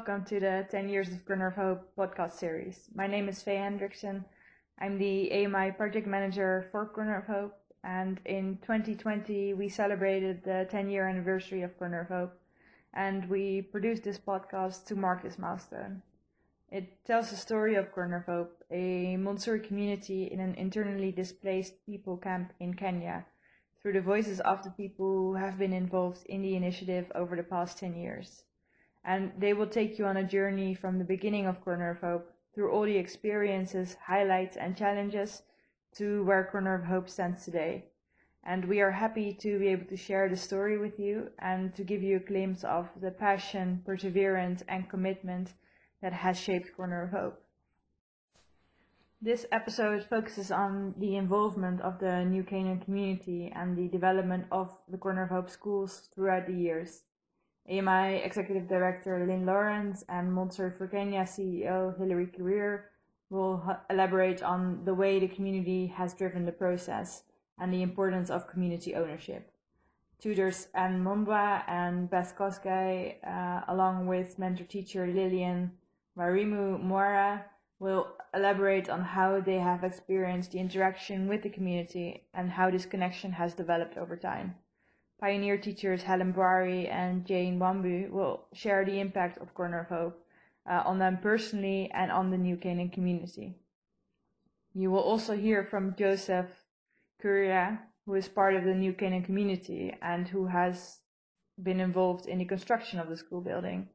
welcome to the 10 Years of Corner of Hope podcast series. My name is Faye Hendrickson. I'm the AMI project manager for Corner of Hope, and in 2020 we celebrated the 10 year anniversary of Corner of Hope, and we produced this podcast to mark this milestone. It tells the story of Corner of Hope, a Montessori community in an internally displaced people camp in Kenya, through the voices of the people who have been involved in the initiative over the past 10 years and they will take you on a journey from the beginning of Corner of Hope through all the experiences, highlights, and challenges to where Corner of Hope stands today. And we are happy to be able to share the story with you and to give you a glimpse of the passion, perseverance, and commitment that has shaped Corner of Hope. This episode focuses on the involvement of the New Canaan community and the development of the Corner of Hope schools throughout the years. AMI Executive Director Lynn Lawrence and Montessori for Kenya CEO Hilary Korir will elaborate on the way the community has driven the process and the importance of community ownership. Tutors Anne Mombwa and Beth uh, along with mentor teacher Lillian Marimu Moara, will elaborate on how they have experienced the interaction with the community and how this connection has developed over time. Pioneer teachers Helen Boari and Jane Wambu will share the impact of Corner of Hope uh, on them personally and on the New Canaan community. You will also hear from Joseph Kuria, who is part of the New Canaan community and who has been involved in the construction of the school building.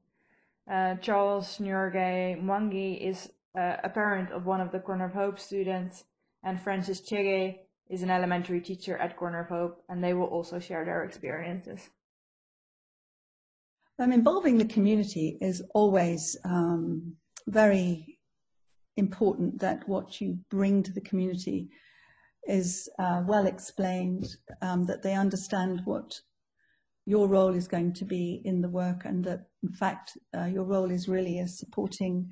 Uh, Charles Njoroge Mwangi is uh, a parent of one of the Corner of Hope students, and Francis Chege is an elementary teacher at Corner of Hope, and they will also share their experiences. Um, involving the community is always um, very important that what you bring to the community is uh, well explained, um, that they understand what your role is going to be in the work, and that in fact uh, your role is really a supporting,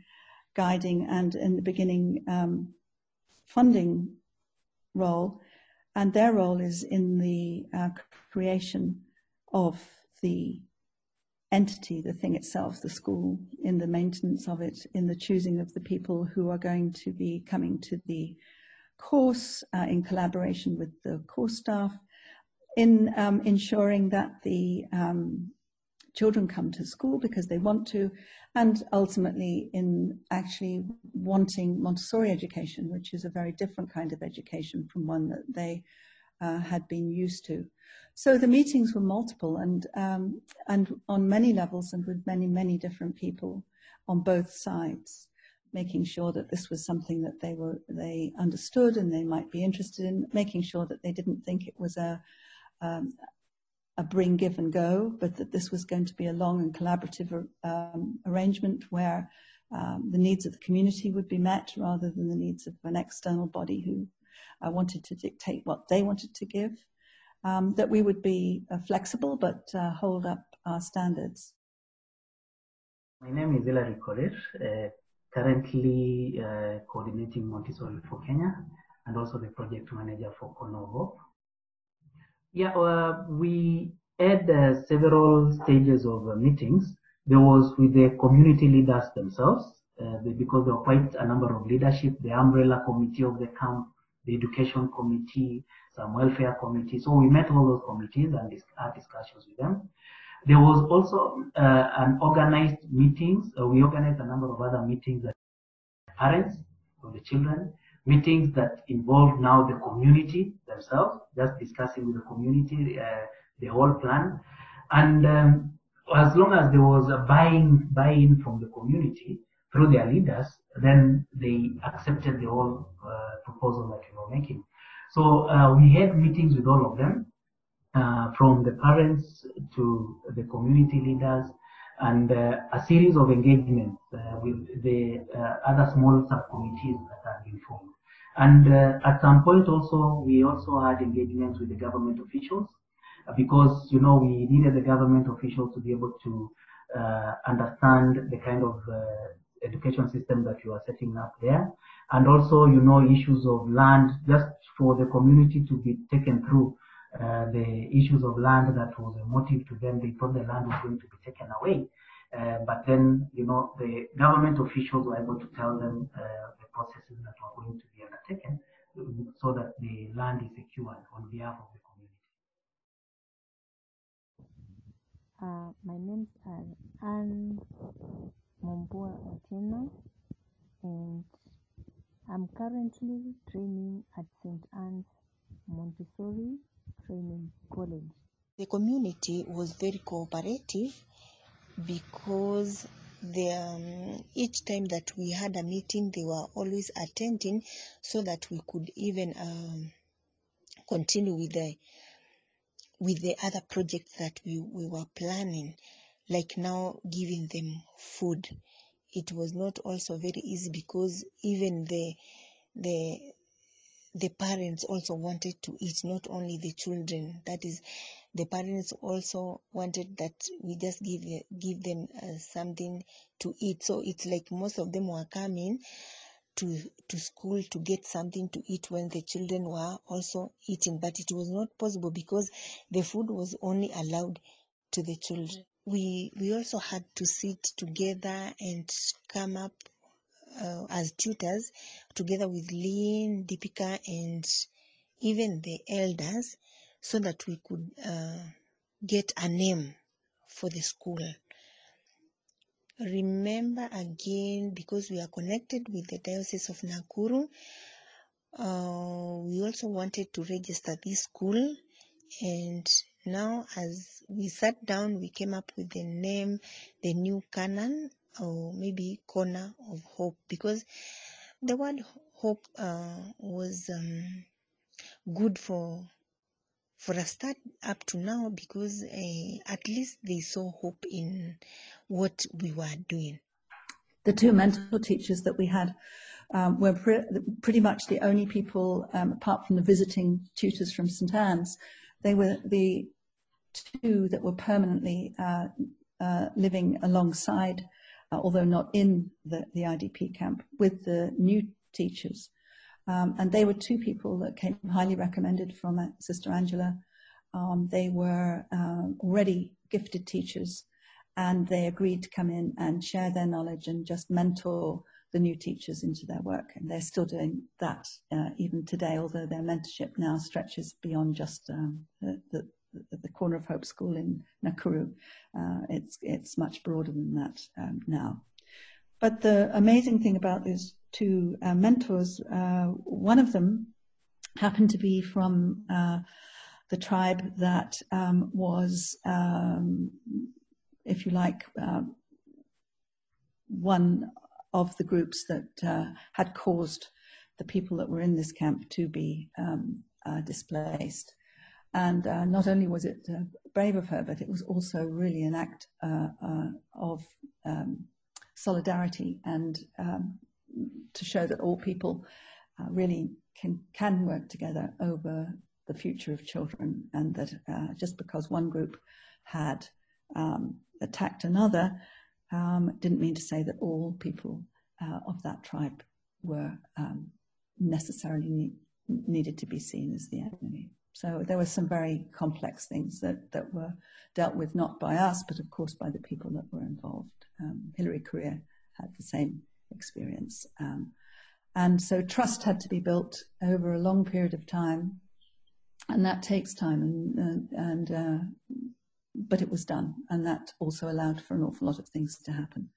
guiding, and in the beginning um, funding role, and their role is in the uh, creation of the entity, the thing itself, the school, in the maintenance of it, in the choosing of the people who are going to be coming to the course uh, in collaboration with the course staff, in um, ensuring that the um, children come to school because they want to, and ultimately in actually wanting Montessori education, which is a very different kind of education from one that they uh, had been used to. So the meetings were multiple and um, and on many levels and with many many different people on both sides, making sure that this was something that they were they understood and they might be interested in, making sure that they didn't think it was a um, a bring, give, and go, but that this was going to be a long and collaborative um, arrangement where um, the needs of the community would be met rather than the needs of an external body who uh, wanted to dictate what they wanted to give. Um, that we would be uh, flexible but uh, hold up our standards. My name is Hilary Korir, uh, currently uh, coordinating Montessori for Kenya and also the project manager for Corner. Yeah, uh, we had uh, several stages of uh, meetings. There was with the community leaders themselves, uh, because there were quite a number of leadership, the umbrella committee of the camp, the education committee, some welfare committee. So we met all those committees and had discussions with them. There was also uh, an organized meetings. We organized a number of other meetings with parents of the children meetings that involve now the community themselves, just discussing with the community uh, the whole plan. And um, as long as there was a buy-in, buy-in from the community through their leaders, then they accepted the whole uh, proposal that we were making. So uh, we had meetings with all of them, from the parents to the community leaders, and uh, a series of engagements uh, with the uh, other small subcommittees that have been formed. And uh, at some point also, we also had engagements with the government officials uh, because, you know, we needed the government officials to be able to uh, understand the kind of education system that you are setting up there. And also, you know, issues of land, just for the community to be taken through uh, the issues of land that was a motive to them. They thought the land was going to be taken away. Uh, but then, you know, the government officials were able to tell them uh, the processes that were going to be undertaken so that the land is secured on behalf of the community. Uh, my name's uh, Anne Mombua Otieno, and I'm currently training at St. Anne's Montessori Training College. The community was very cooperative because the, um, each time that we had a meeting, they were always attending so that we could even um, continue with the with the other projects that we, we were planning, like now giving them food. It was not also very easy because even the the the parents also wanted to eat, not only the children. That is, the parents also wanted that we just give give them uh, something to eat. So it's like most of them were coming to to school to get something to eat when the children were also eating, but it was not possible because the food was only allowed to the children. We we also had to sit together and come up uh, as tutors together with Lynn, Deepika, and even the elders so that we could uh, get a name for the school. Remember again, because we are connected with the Diocese of Nakuru, uh, we also wanted to register this school. And now, as we sat down, we came up with the name, the new Canaan, or maybe Corner of Hope, because the word hope uh, was um, good for for a start up to now because uh, at least they saw hope in what we were doing. The two mentor teachers that we had um, were pre- pretty much the only people, um, apart from the visiting tutors from St Anne's, they were the two that were permanently uh, uh, living alongside, uh, although not in the, the IDP camp, with the new teachers. Um, and they were two people that came highly recommended from Sister Angela. Um, they were uh, already gifted teachers and they agreed to come in and share their knowledge and just mentor the new teachers into their work. And they're still doing that uh, even today, although their mentorship now stretches beyond just um, the, the, the, Corner of Hope School in Nakuru. Uh, it's, it's much broader than that um, now. But the amazing thing about these two uh, mentors, uh, one of them happened to be from uh, the tribe that um, was, um, if you like, uh, one of the groups that uh, had caused the people that were in this camp to be um, uh, displaced. And not only was it brave of her, but it was also really an act of um, solidarity and um, to show that all people uh, really can can work together over the future of children, and that uh, just because one group had um, attacked another um, didn't mean to say that all people uh, of that tribe were um, necessarily ne- needed to be seen as the enemy. So there were some very complex things that, that were dealt with not by us, but of course by the people that were involved. Um, Hilary Korir had the same experience. Um, and so trust had to be built over a long period of time, and that takes time. And, uh, and uh, but it was done, and that also allowed for an awful lot of things to happen.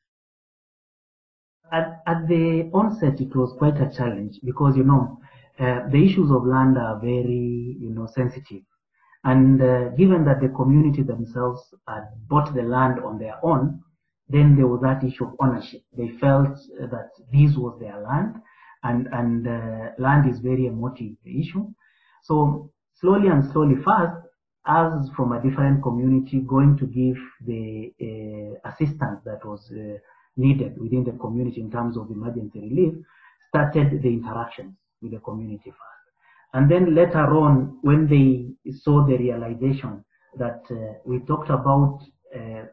At, at the onset, it was quite a challenge because you know uh, the issues of land are very you know sensitive, and uh, given that the community themselves had bought the land on their own, then there was that issue of ownership. They felt uh, that this was their land, and and uh, land is very emotive issue. So slowly and slowly, first, as from a different community, going to give the uh, assistance that was uh, needed within the community in terms of emergency relief, started the interactions with the community first, and then later on, when they saw the realization that uh, we talked about uh,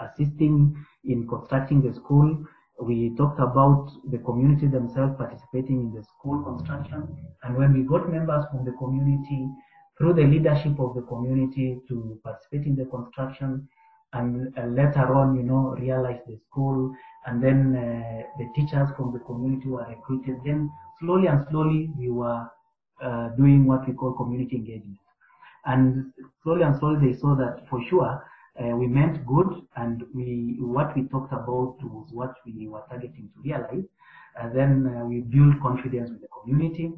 assisting in constructing the school. We talked about the community themselves participating in the school construction. And when we got members from the community through the leadership of the community to participate in the construction, and uh, later on, you know, realize the school, and then uh, the teachers from the community were recruited. Then slowly and slowly, we were uh, doing what we call community engagement. And slowly and slowly, they saw that for sure uh, we meant good, and we what we talked about was what we were targeting to realize. And then uh, we built confidence with the community.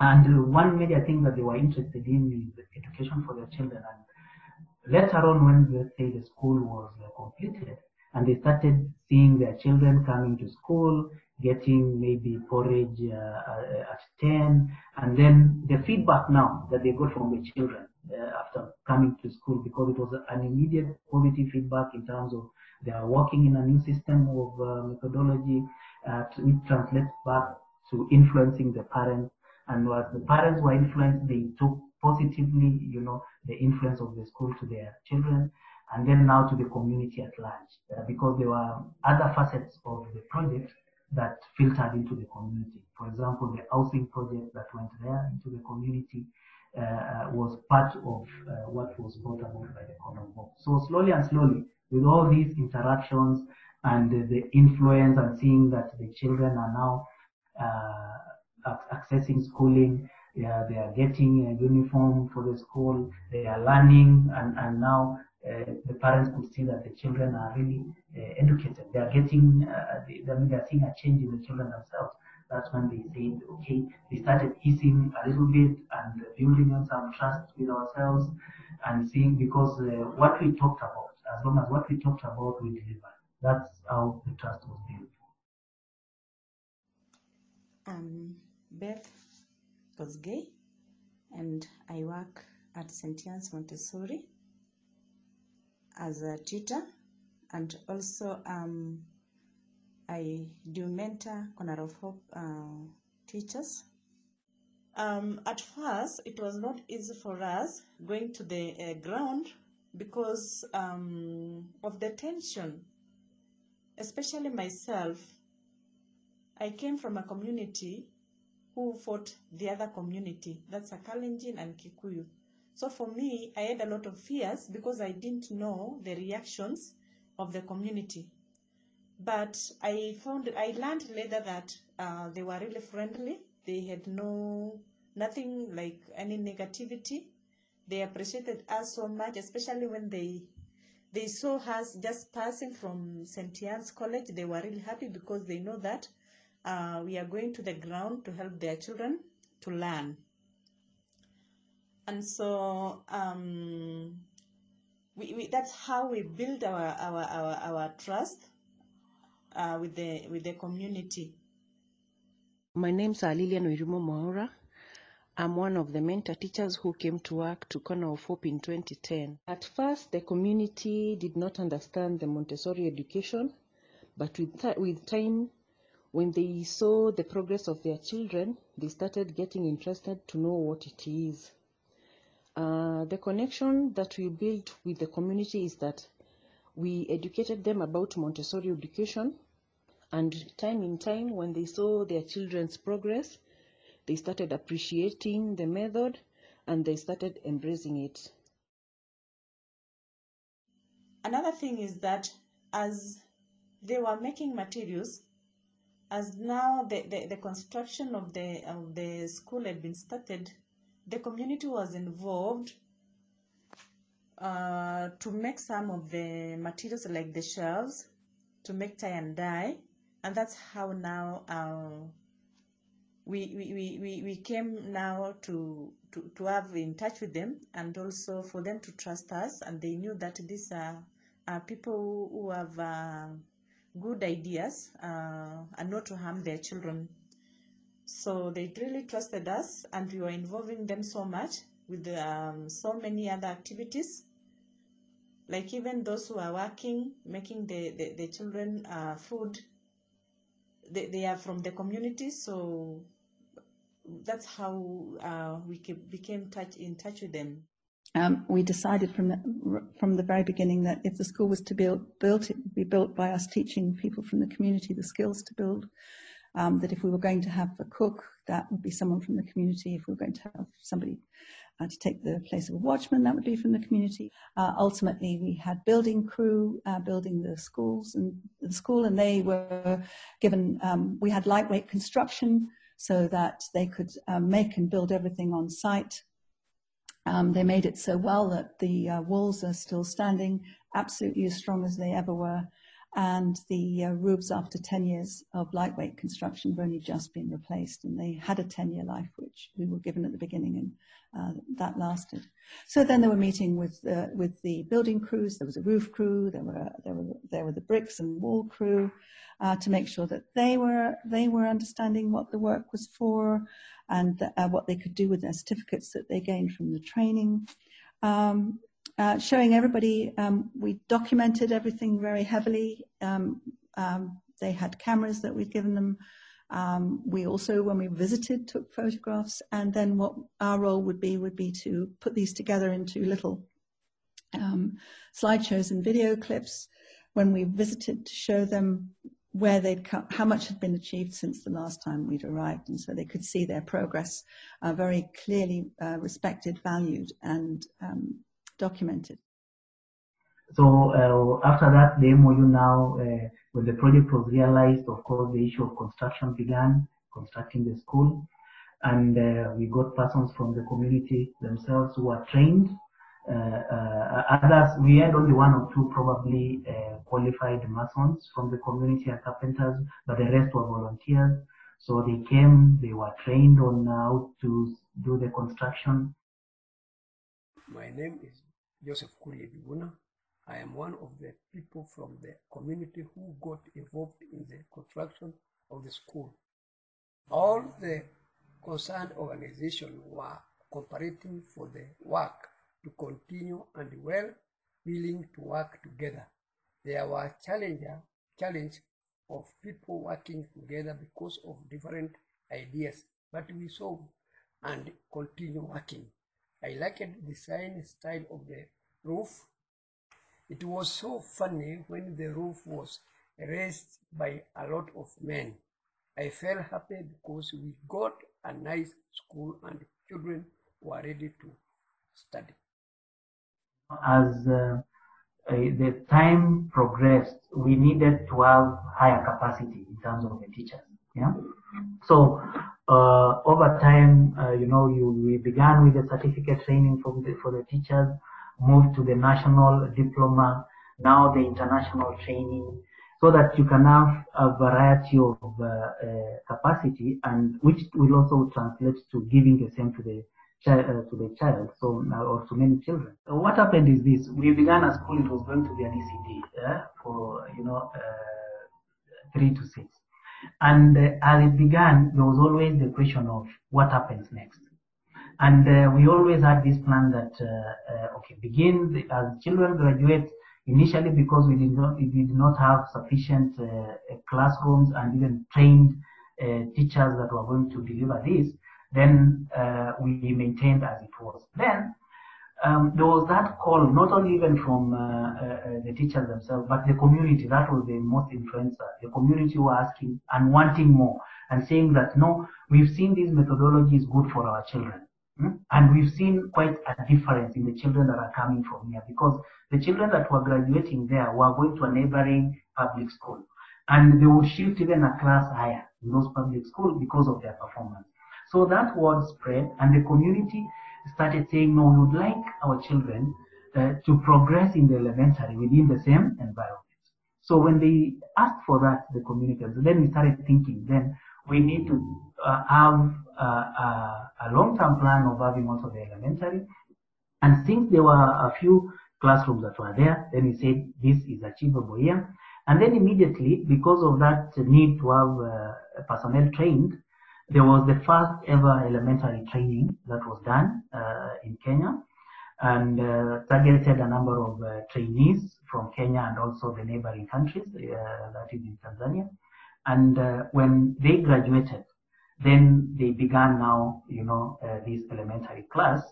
And one major thing that they were interested in is education for their children. And later on, when let's say the school was uh, completed, and they started seeing their children coming to school, getting maybe porridge uh, uh, at 10, and then the feedback now that they got from the children uh, after coming to school, because it was an immediate positive feedback in terms of they are working in a new system of uh, methodology, uh, which translates back to influencing the parents. And as the parents were influenced, they took positively, you know, the influence of the school to their children and then now to the community at large, uh, because there were other facets of the project that filtered into the community. For example, the housing project that went there into the community uh, was part of uh, what was brought about by the Congo. So slowly and slowly, with all these interactions and the influence and seeing that the children are now uh, accessing schooling, they are, they are getting a uniform for the school, they are learning, and, and now uh, the parents could see that the children are really uh, educated. They are getting, uh, they, they are seeing a change in the children themselves. That's when they said, okay, they started easing a little bit and building on some trust with ourselves and seeing because what we talked about, as long as what we talked about, we deliver. That's how the trust was built. Um, Beth Kosgei, and I work at St. Anne's Montessori as a tutor and also um, I do mentor Corner of Hope uh, teachers. Um, at first, it was not easy for us going to the uh, ground because um, of the tension, especially myself. I came from a community who fought the other community, that's a Kalenjin and Kikuyu. So for me, I had a lot of fears because I didn't know the reactions of the community. But I found, I learned later that uh, they were really friendly. They had no, nothing like any negativity. They appreciated us so much, especially when they, they saw us just passing from St. Anne's College. They were really happy because they know that uh, we are going to the ground to help their children to learn and so um, we, we, that's how we build our our our, our trust uh, with the with the community. My name's Lilian Wirumo Moura. I'm one of the mentor teachers who came to work to Corner of Hope in 2010. At first, the community did not understand the Montessori education, but with, with time, when they saw the progress of their children, they started getting interested to know what it is. Uh, the connection that we built with the community is that we educated them about Montessori education and time in time when they saw their children's progress, they started appreciating the method and they started embracing it. Another thing is that as they were making materials, as now the, the, the construction of the, of the school had been started, the community was involved uh, to make some of the materials like the shelves to make tie and dye and that's how now uh, we, we, we, we came now to, to, to have in touch with them and also for them to trust us. And they knew that these are, are people who have uh, good ideas uh, and not to harm their children. So they really trusted us and we were involving them so much with um, so many other activities. Like even those who are working, making the, the, the children uh, food, they, they are from the community, so that's how uh, we became touch, in touch with them. Um, we decided from the, from the very beginning that if the school was to be built, it would be built by us teaching people from the community the skills to build um, that if we were going to have a cook, that would be someone from the community. If we were going to have somebody uh, to take the place of a watchman, that would be from the community. Uh, ultimately, we had building crew uh, building the schools and the school, and they were given. Um, we had lightweight construction so that they could um, make and build everything on site. Um, they made it so well that the uh, walls are still standing, absolutely as strong as they ever were. And the uh, roofs, after 10 years of lightweight construction, have only just been replaced. And they had a 10 year life, which we were given at the beginning, and uh, that lasted. So then they were meeting with, uh, with the building crews. There was a roof crew, there were, there were, there were the bricks and wall crew. Uh, to make sure that they were they were understanding what the work was for and uh, what they could do with their certificates that they gained from the training. Um, uh, showing everybody, um, we documented everything very heavily. Um, um they had cameras that we'd given them. Um, we also, when we visited, took photographs. And then what our role would be would be to put these together into little um, slideshows and video clips when we visited to show them where they'd come, how much had been achieved since the last time we'd arrived, and so they could see their progress uh, very clearly uh, respected, valued, and um, documented. So uh, after that, the MOU now, uh, when the project was realized, of course, the issue of construction began, constructing the school, and uh, we got persons from the community themselves who were trained uh, uh, others, we had only one or two probably uh, qualified masons from the community and carpenters, but the rest were volunteers. So they came, they were trained on how to do the construction. My name is Joseph Kuria Biguna. I am one of the people from the community who got involved in the construction of the school. All the concerned organizations were cooperating for the work to continue and well willing to work together. There were challenger, challenge of people working together because of different ideas, but we saw and continue working. I liked the design style of the roof. It was so funny when the roof was raised by a lot of men. I felt happy because we got a nice school and children were ready to study as uh, the time progressed, we needed to have higher capacity in terms of the teachers. Yeah. So uh, over time, uh, you know, you, we began with the certificate training for the, for the teachers, moved to the national diploma, now the international training, so that you can have a variety of uh, uh, capacity, and which will also translate to giving the same to the child, uh, to the child, so or to many children. So what happened is this: we began a school; it was going to be an ECD uh, for you know uh, three to six, and uh, as it began, there was always the question of what happens next. And uh, we always had this plan that uh, okay, begin the, as children graduate initially because we did not we did not have sufficient classrooms and even trained teachers that were going to deliver this then uh, we maintained as it was. Then um, there was that call, not only even from uh, uh, the teachers themselves, but the community. That was the most influencer. The community were asking and wanting more and saying that no, we've seen this methodology is good for our children. Hmm? And we've seen quite a difference in the children that are coming from here because the children that were graduating there were going to a neighboring public school and they would shift even a class higher in those public schools because of their performance. So that word spread, and the community started saying, no, we would like our children uh, to progress in the elementary within the same environment. So when they asked for that, the community, then we started thinking, then we need to uh, have a, a long-term plan of having also the elementary. And since there were a few classrooms that were there, then he said this is achievable here. And then immediately, because of that need to have uh, personnel trained, there was the first ever elementary training that was done uh, in Kenya and uh, targeted a number of uh, trainees from Kenya and also the neighboring countries, uh, that is in Tanzania. And uh, when they graduated, then they began now, you know, uh, this elementary class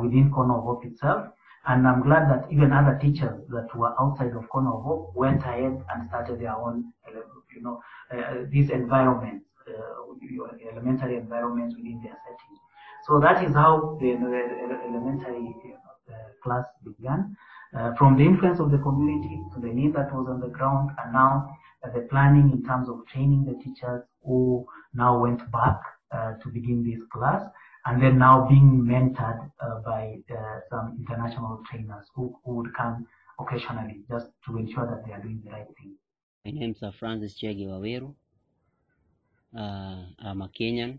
within Corner of Hope itself. And I'm glad that even other teachers that were outside of Corner of Hope went ahead and started their own, you know, this environment uh, elementary environments within their settings. So that is how the, elementary uh, class began. Uh, from the influence of the community to the need that was on the ground, and now uh, the planning in terms of training the teachers who now went back uh, to begin this class, and then now being mentored uh, by uh, some international trainers who, who would come occasionally just to ensure that they are doing the right thing. My name is Francis Chege Waweru. Uh, I'm a Kenyan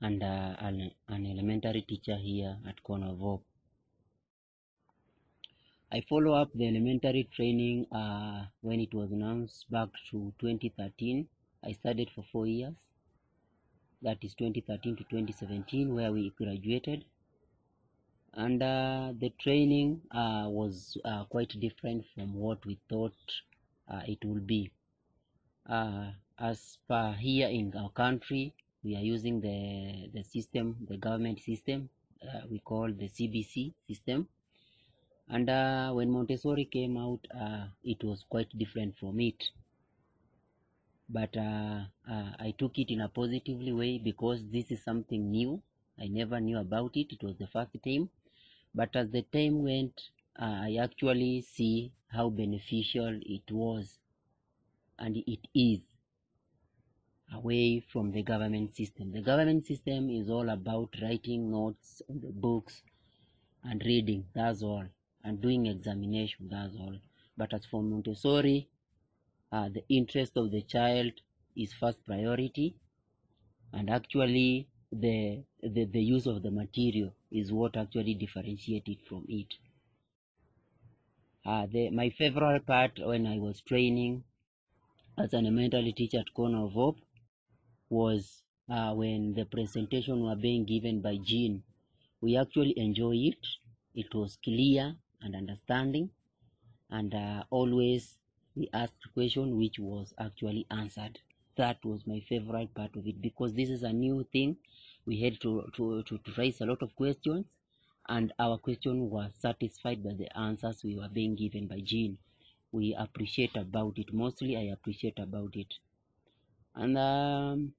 and uh, an, an elementary teacher here at Corner Hope. I follow up the elementary training uh, when it was announced back to 2013. I studied for four years. That is 2013 to 2017, where we graduated. And uh, the training uh, was uh, quite different from what we thought uh, it would be. Uh, as per here in our country, we are using the, the system, the government system, uh, we call the CBC system. And when Montessori came out, it was quite different from it. But uh, uh, I took it in a positively way because this is something new. I never knew about it. It was the first time. But as the time went, uh, I actually see how beneficial it was and it is away from the government system. The government system is all about writing notes on the books and reading, that's all, and doing examination, that's all. But as for Montessori, uh, the interest of the child is first priority, and actually the, the, the use of the material is what actually differentiates it from it. Uh, the, my favorite part when I was training as an elementary teacher at Corner of Hope was uh, when the presentation were being given by Jean. We actually enjoy it. It was clear and understanding, and uh, always we asked question which was actually answered. That was my favorite part of it because this is a new thing. We had to, to, to, to raise a lot of questions, and our question was satisfied by the answers we were being given by Jean. We appreciate about it. Mostly, I appreciate about it. And um,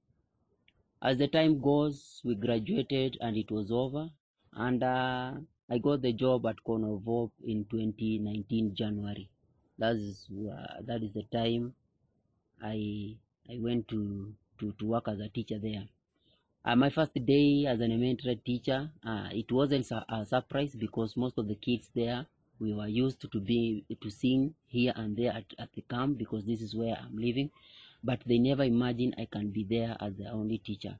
as the time goes, we graduated and it was over. And uh, I got the job at Hope in 2019 January. That is uh, that is the time I I went to, to, to work as a teacher there. Uh, my first day as an elementary teacher, uh, it wasn't a, a surprise because most of the kids there we were used to be to sing here and there at, at the camp because this is where I'm living but they never imagined I can be there as the only teacher.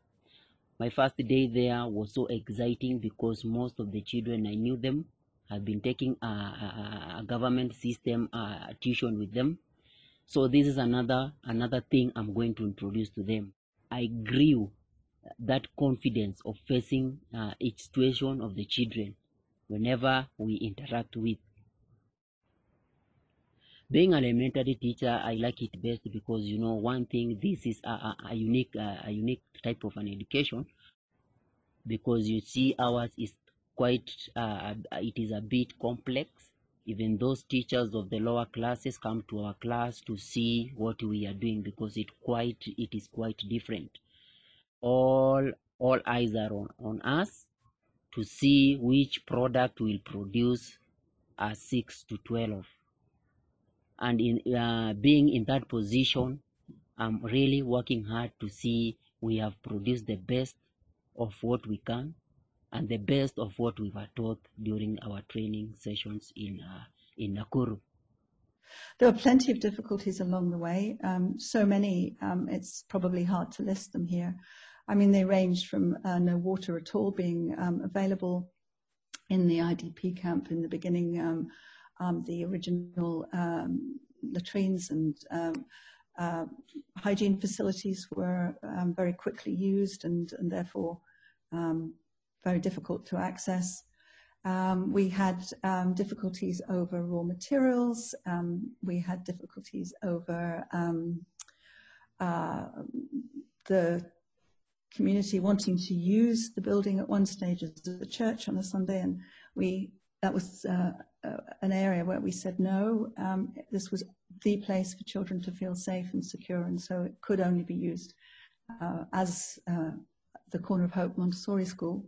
My first day there was so exciting because most of the children I knew them had been taking a, a, government system tuition with them. So this is another another thing I'm going to introduce to them. I grew that confidence of facing uh, each situation of the children whenever we interact with being an elementary teacher i like it best because you know one thing this is a, a, a unique a unique type of an education because you see ours is quite uh, it is a bit complex. Even those teachers of the lower classes come to our class to see what we are doing because it quite it is quite different. All all eyes are on, on us to see which product will produce a 6 to 12 and in uh, being in that position i'm really working hard to see we have produced the best of what we can and the best of what we were taught during our training sessions in uh, in nakuru There were plenty of difficulties along the way, um, so many um, it's probably hard to list them here. I mean, they ranged from uh, no water at all being um, available in the IDP camp in the beginning, um, um, the original um, latrines and uh, hygiene facilities were very quickly used and, and therefore um, very difficult to access. Um, we had um, difficulties over raw materials. Um, we had difficulties over um, uh, the community wanting to use the building at one stage as a church on a Sunday, and we that was uh, uh, an area where we said no. Um, this was the place for children to feel safe and secure, and so it could only be used uh, as uh, the Corner of Hope Montessori School.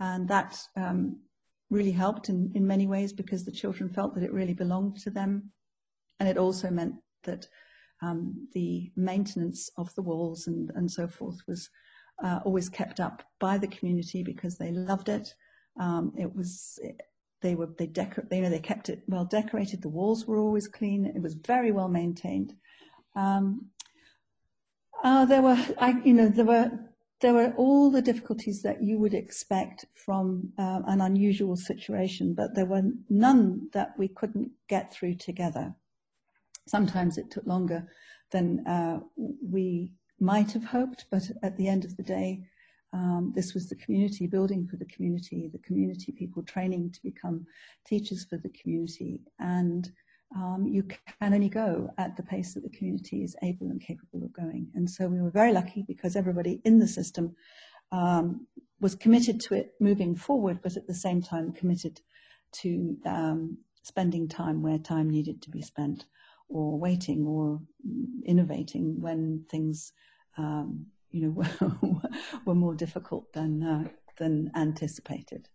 And that um, really helped in, in many ways because the children felt that it really belonged to them. And it also meant that um, the maintenance of the walls and, and so forth was uh, always kept up by the community because they loved it. Um, it was they were they decor you know they kept it well decorated. The walls were always clean. It was very well maintained. Um, uh, there were I you know there were there were all the difficulties that you would expect from uh, an unusual situation, but there were none that we couldn't get through together. Sometimes it took longer than uh, we might have hoped, but at the end of the day, um, this was the community building for the community, the community people training to become teachers for the community. And um, you can only go at the pace that the community is able and capable of going. And so we were very lucky because everybody in the system um, was committed to it moving forward, but at the same time committed to um, spending time where time needed to be spent, or waiting, or innovating when things, um, you know, were, were more difficult than uh, than anticipated.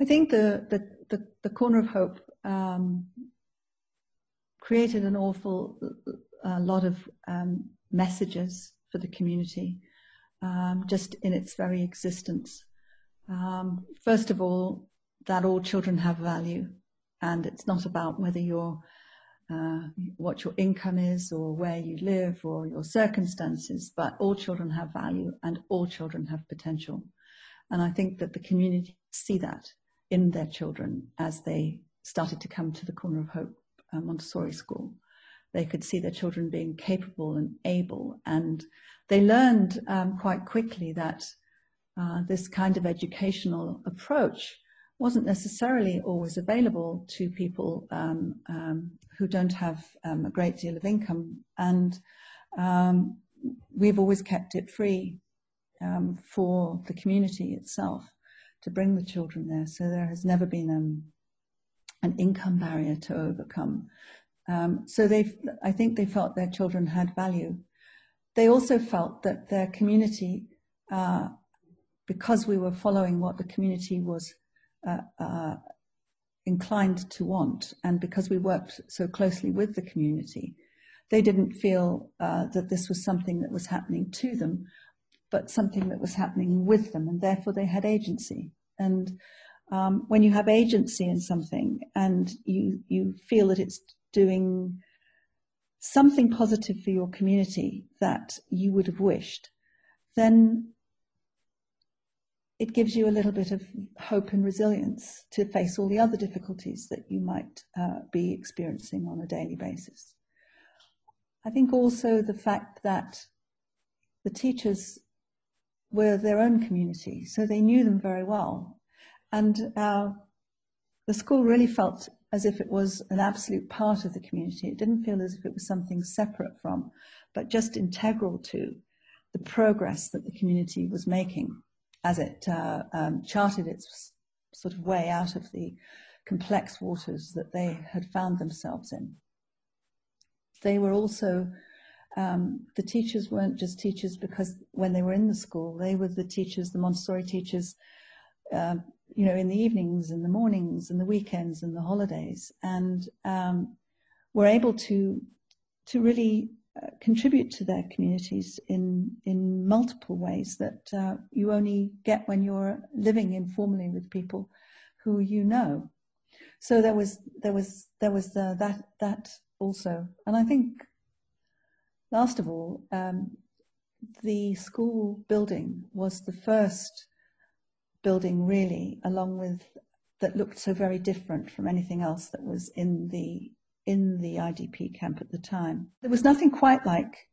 I think the the the, the corner of hope um, created an awful uh, lot of um, messages for the community, um, just in its very existence. Um, first of all, that all children have value, and it's not about whether you're uh, what your income is or where you live or your circumstances, but all children have value and all children have potential. And I think that the community see that in their children as they started to come to the corner of hope Montessori school. They could see their children being capable and able, and they learned um, quite quickly that uh, this kind of educational approach wasn't necessarily always available to people um, um, who don't have um, a great deal of income. And um, we've always kept it free um, for the community itself to bring the children there. So there has never been um, an income barrier to overcome. Um, so they, I think they felt their children had value. They also felt that their community, uh, because we were following what the community was uh, uh, inclined to want, and because we worked so closely with the community, they didn't feel uh, that this was something that was happening to them, but something that was happening with them, and therefore they had agency. And um, when you have agency in something and you you feel that it's doing something positive for your community that you would have wished, then it gives you a little bit of hope and resilience to face all the other difficulties that you might uh, be experiencing on a daily basis. I think also the fact that the teachers were their own community, so they knew them very well. And uh, the school really felt as if it was an absolute part of the community. It didn't feel as if it was something separate from, but just integral to the progress that the community was making as it uh, um, charted its sort of way out of the complex waters that they had found themselves in. They were also, um, the teachers weren't just teachers because when they were in the school, they were the teachers, the Montessori teachers, uh, you know, in the evenings and the mornings and the weekends and the holidays, and um, were able to to really uh, contribute to their communities in in multiple ways that uh, you only get when you're living informally with people who you know. So there was there was there was uh, that that also, and I think last of all, um, the school building was the first building really, along with that looked so very different from anything else that was in the in the IDP camp at the time. There was nothing quite like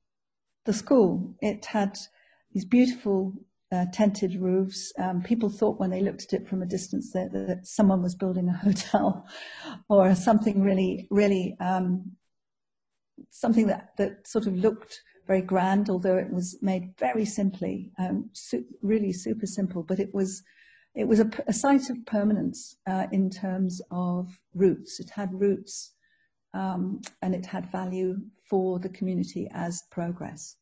the school. It had these beautiful uh, tented roofs. Um, people thought when they looked at it from a distance that, that someone was building a hotel or something really, really, um, something that, that sort of looked very grand, although it was made very simply, um, su- really super simple, but it was it was a, a site of permanence uh, in terms of roots. It had roots um, and it had value for the community as progress.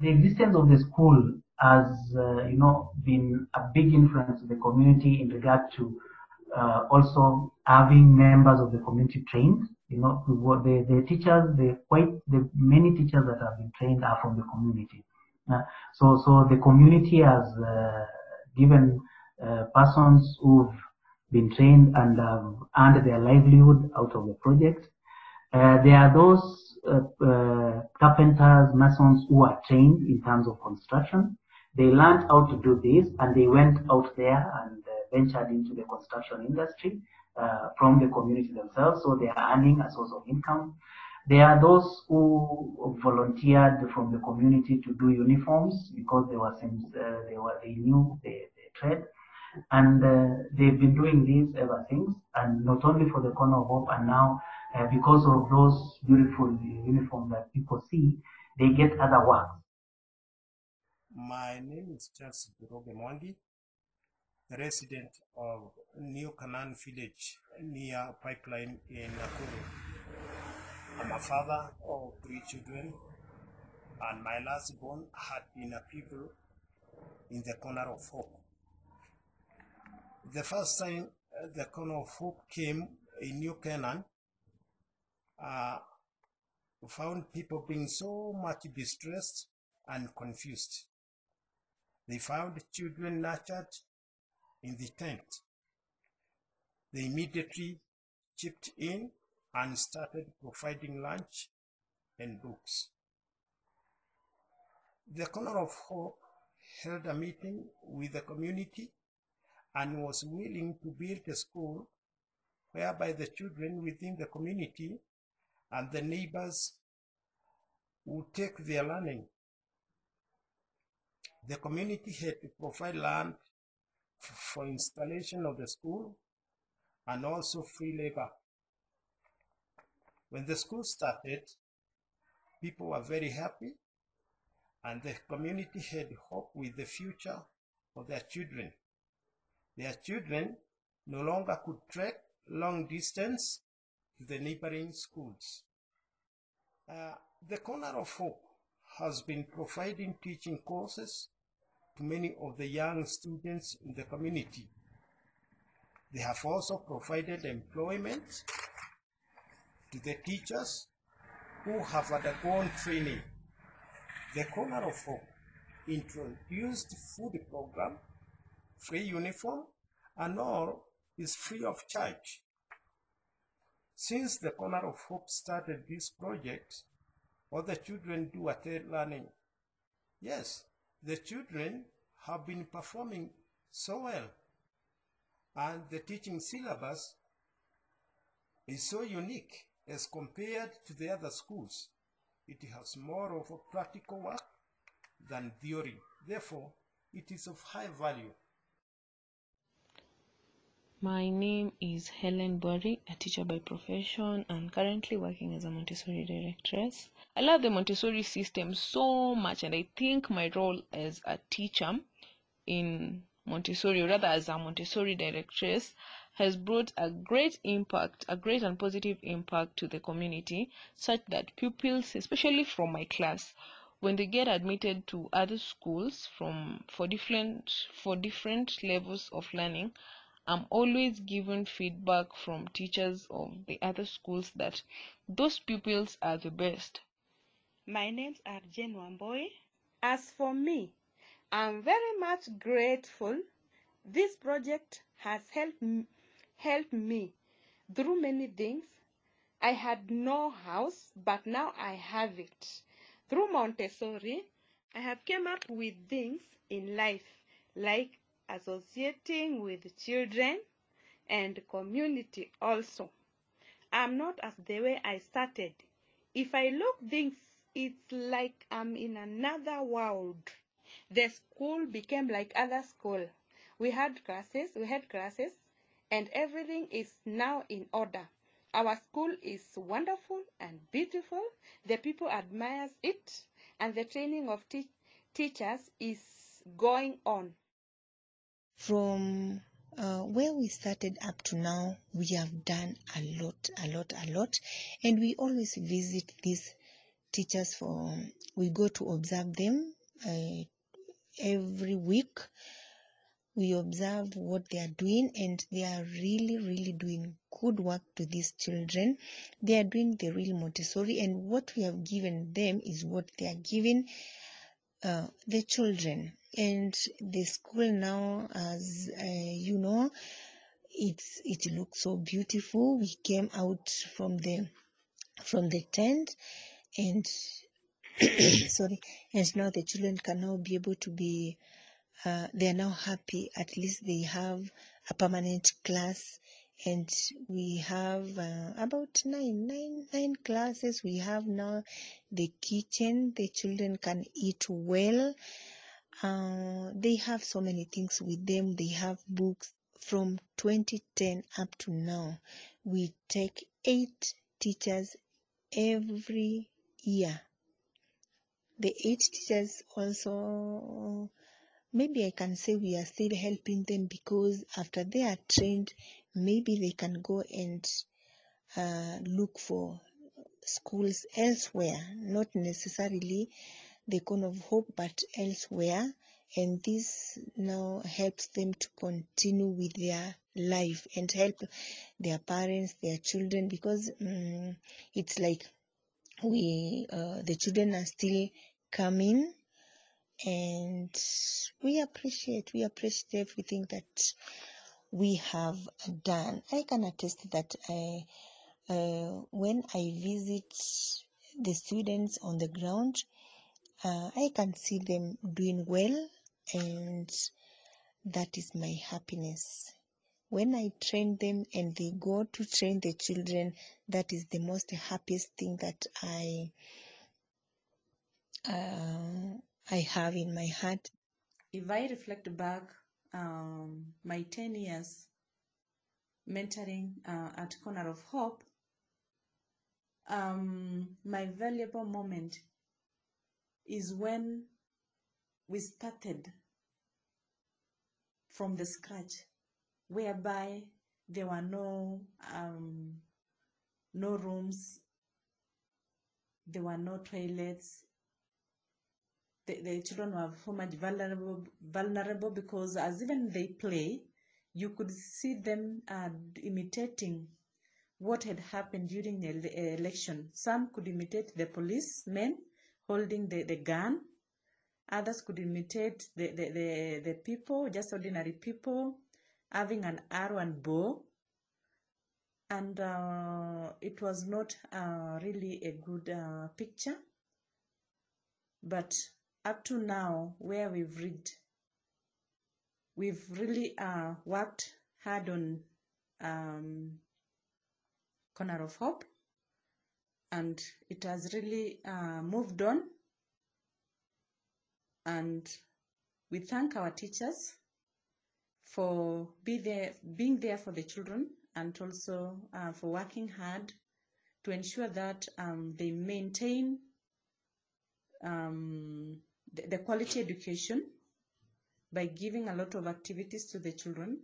The existence of the school has, uh, you know, been a big influence to the community in regard to uh, also having members of the community trained. You know, the, the teachers, the quite the many teachers that have been trained are from the community. Uh, so, so the community has uh, given uh, persons who've been trained and have earned their livelihood out of the project. Uh, there are those uh, carpenters, masons who are trained in terms of construction. They learned how to do this and they went out there and ventured into the construction industry uh, from the community themselves, so they are earning a source of income. There are those who volunteered from the community to do uniforms because they were uh, they were they knew the, the trade, and uh, they've been doing this ever since. And not only for the corner of hope, and now uh, because of those beautiful uniforms that people see, they get other work. My name is Charles Buroge Mwangi resident of New Canaan village near Pipeline in Nakuru. I'm a father of three children, and my last born had been a pupil in the corner of hope. The first time the corner of hope came in New Canaan, uh, found people being so much distressed and confused. They found children nurtured in the tent. They immediately chipped in and started providing lunch and books. The Corner of Hope held a meeting with the community and was willing to build a school whereby the children within the community and the neighbors would take their learning. The community had to provide land for installation of the school and also free labor. When the school started, people were very happy and the community had hope with the future of their children. Their children no longer could trek long distance to the neighboring schools. Uh, the Corner of Hope has been providing teaching courses to many of the young students in the community. They have also provided employment to the teachers who have undergone training. The Corner of Hope introduced food program, free uniform, and all is free of charge. Since the Corner of Hope started this project, all the children do attend learning. Yes, the children have been performing so well and the teaching syllabus is so unique as compared to the other schools. It has more of a practical work than theory. Therefore, it is of high value. My name is Helen Bori, a teacher by profession and currently working as a Montessori directress. I love the Montessori system so much and I think my role as a teacher in Montessori, rather as a Montessori directress, has brought a great impact, a great and positive impact to the community, such that pupils, especially from my class, when they get admitted to other schools from for different for different levels of learning, I'm always given feedback from teachers of the other schools that those pupils are the best. My name's are Jane Wambui. As for me, I'm very much grateful. This project has helped helped me through many things. I had no house, but now I have it. Through Montessori, I have came up with things in life like associating with children and community also. I'm not as the way I started. If I look things, it's like I'm in another world. The school became like other school. We had classes, we had classes, and everything is now in order. Our school is wonderful and beautiful. The people admires it, and the training of te teachers is going on. From uh, where we started up to now, we have done a lot, a lot, a lot, and we always visit these teachers for we go to observe them uh, every week we observe what they are doing and they are really really doing good work to these children. They are doing the real montessori and what we have given them is what they are giving uh, the children. And the school now as uh, you know it's it looks so beautiful. We came out from the from the tent and sorry and now the children can now be able to be uh, they are now happy. At least they have a permanent class. And we have uh, about nine nine nine classes we have now. The kitchen the children can eat well. Uh, they have so many things with them. They have books from 2010 up to now. We take eight teachers every year. The eight teachers also maybe I can say we are still helping them because after they are trained, maybe they can go and uh, look for schools elsewhere, not necessarily the Corner of Hope, but elsewhere. And this now helps them to continue with their life and help their parents, their children, because um, it's like we, uh, the children are still coming and we appreciate we appreciate everything that we have done. I can attest that I, uh, when i visit the students on the ground uh, i can see them doing well and that is my happiness. When i train them and they go to train the children that is the most happiest thing that i uh, I have in my heart. If I reflect back um, my 10 years mentoring uh, at Corner of Hope, um, my valuable moment is when we started from the scratch, whereby there were no um, no rooms, there were no toilets, the, the children were so much vulnerable vulnerable because as even they play you could see them uh, imitating what had happened during the ele- election. Some could imitate the policemen holding the, the gun. Others could imitate the, the, the, the people just ordinary people having an arrow and bow. And uh, it was not uh, really a good uh, picture. But up to now where we've reached we've really uh, worked hard on um, corner of hope. And it has really uh, moved on. And we thank our teachers for be there, being there for the children and also uh, for working hard to ensure that um, they maintain um, the, quality education by giving a lot of activities to the children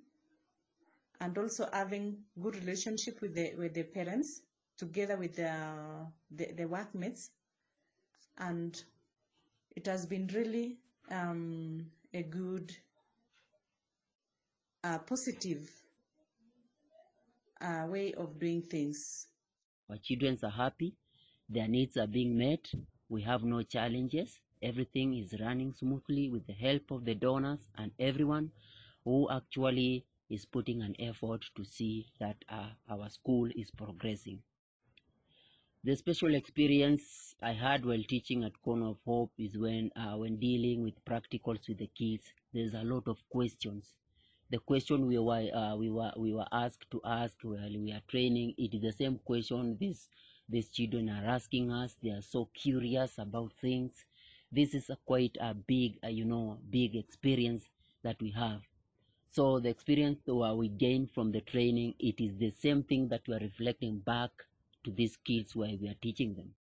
and also having good relationship with the with the parents together with the the, the workmates. And it has been really um, a good uh, positive uh, way of doing things. Our children are happy, their needs are being met, we have no challenges, everything is running smoothly with the help of the donors and everyone who actually is putting an effort to see that uh, our school is progressing. The special experience I had while teaching at Corner of Hope is when, uh, when dealing with practicals with the kids, there's a lot of questions. The question we were, uh, we were, we were asked to ask while we are training, it is the same question these, these children are asking us. They are so curious about things. This is a quite a big, uh, you know, big experience that we have. So the experience we gain from the training, it is the same thing that we are reflecting back to these kids while we are teaching them.